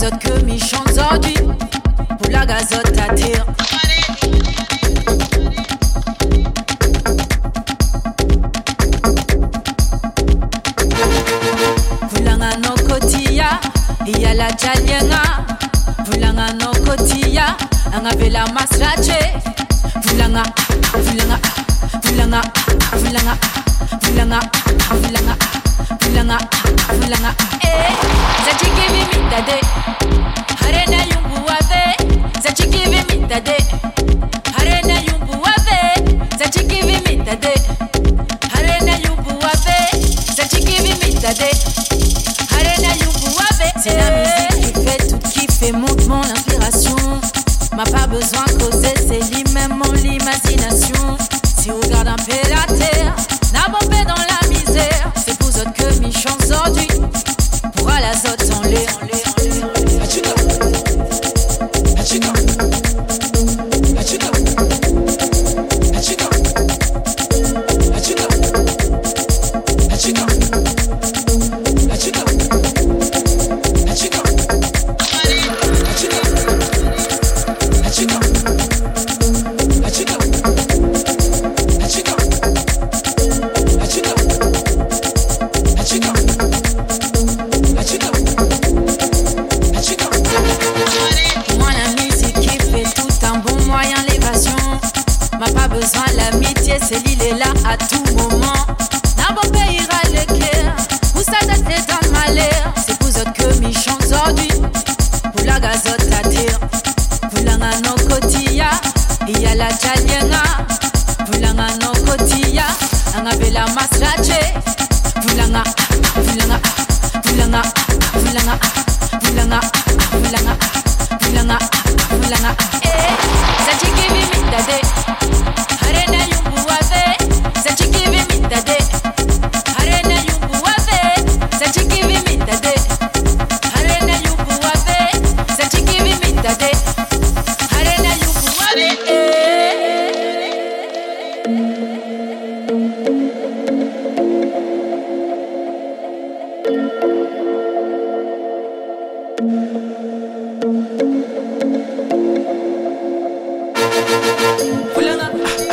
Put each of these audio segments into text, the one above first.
vous que méchants aujourd'hui. Pour la gazote, Olhando.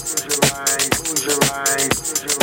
Who's your life? Who's your life? Who's your life?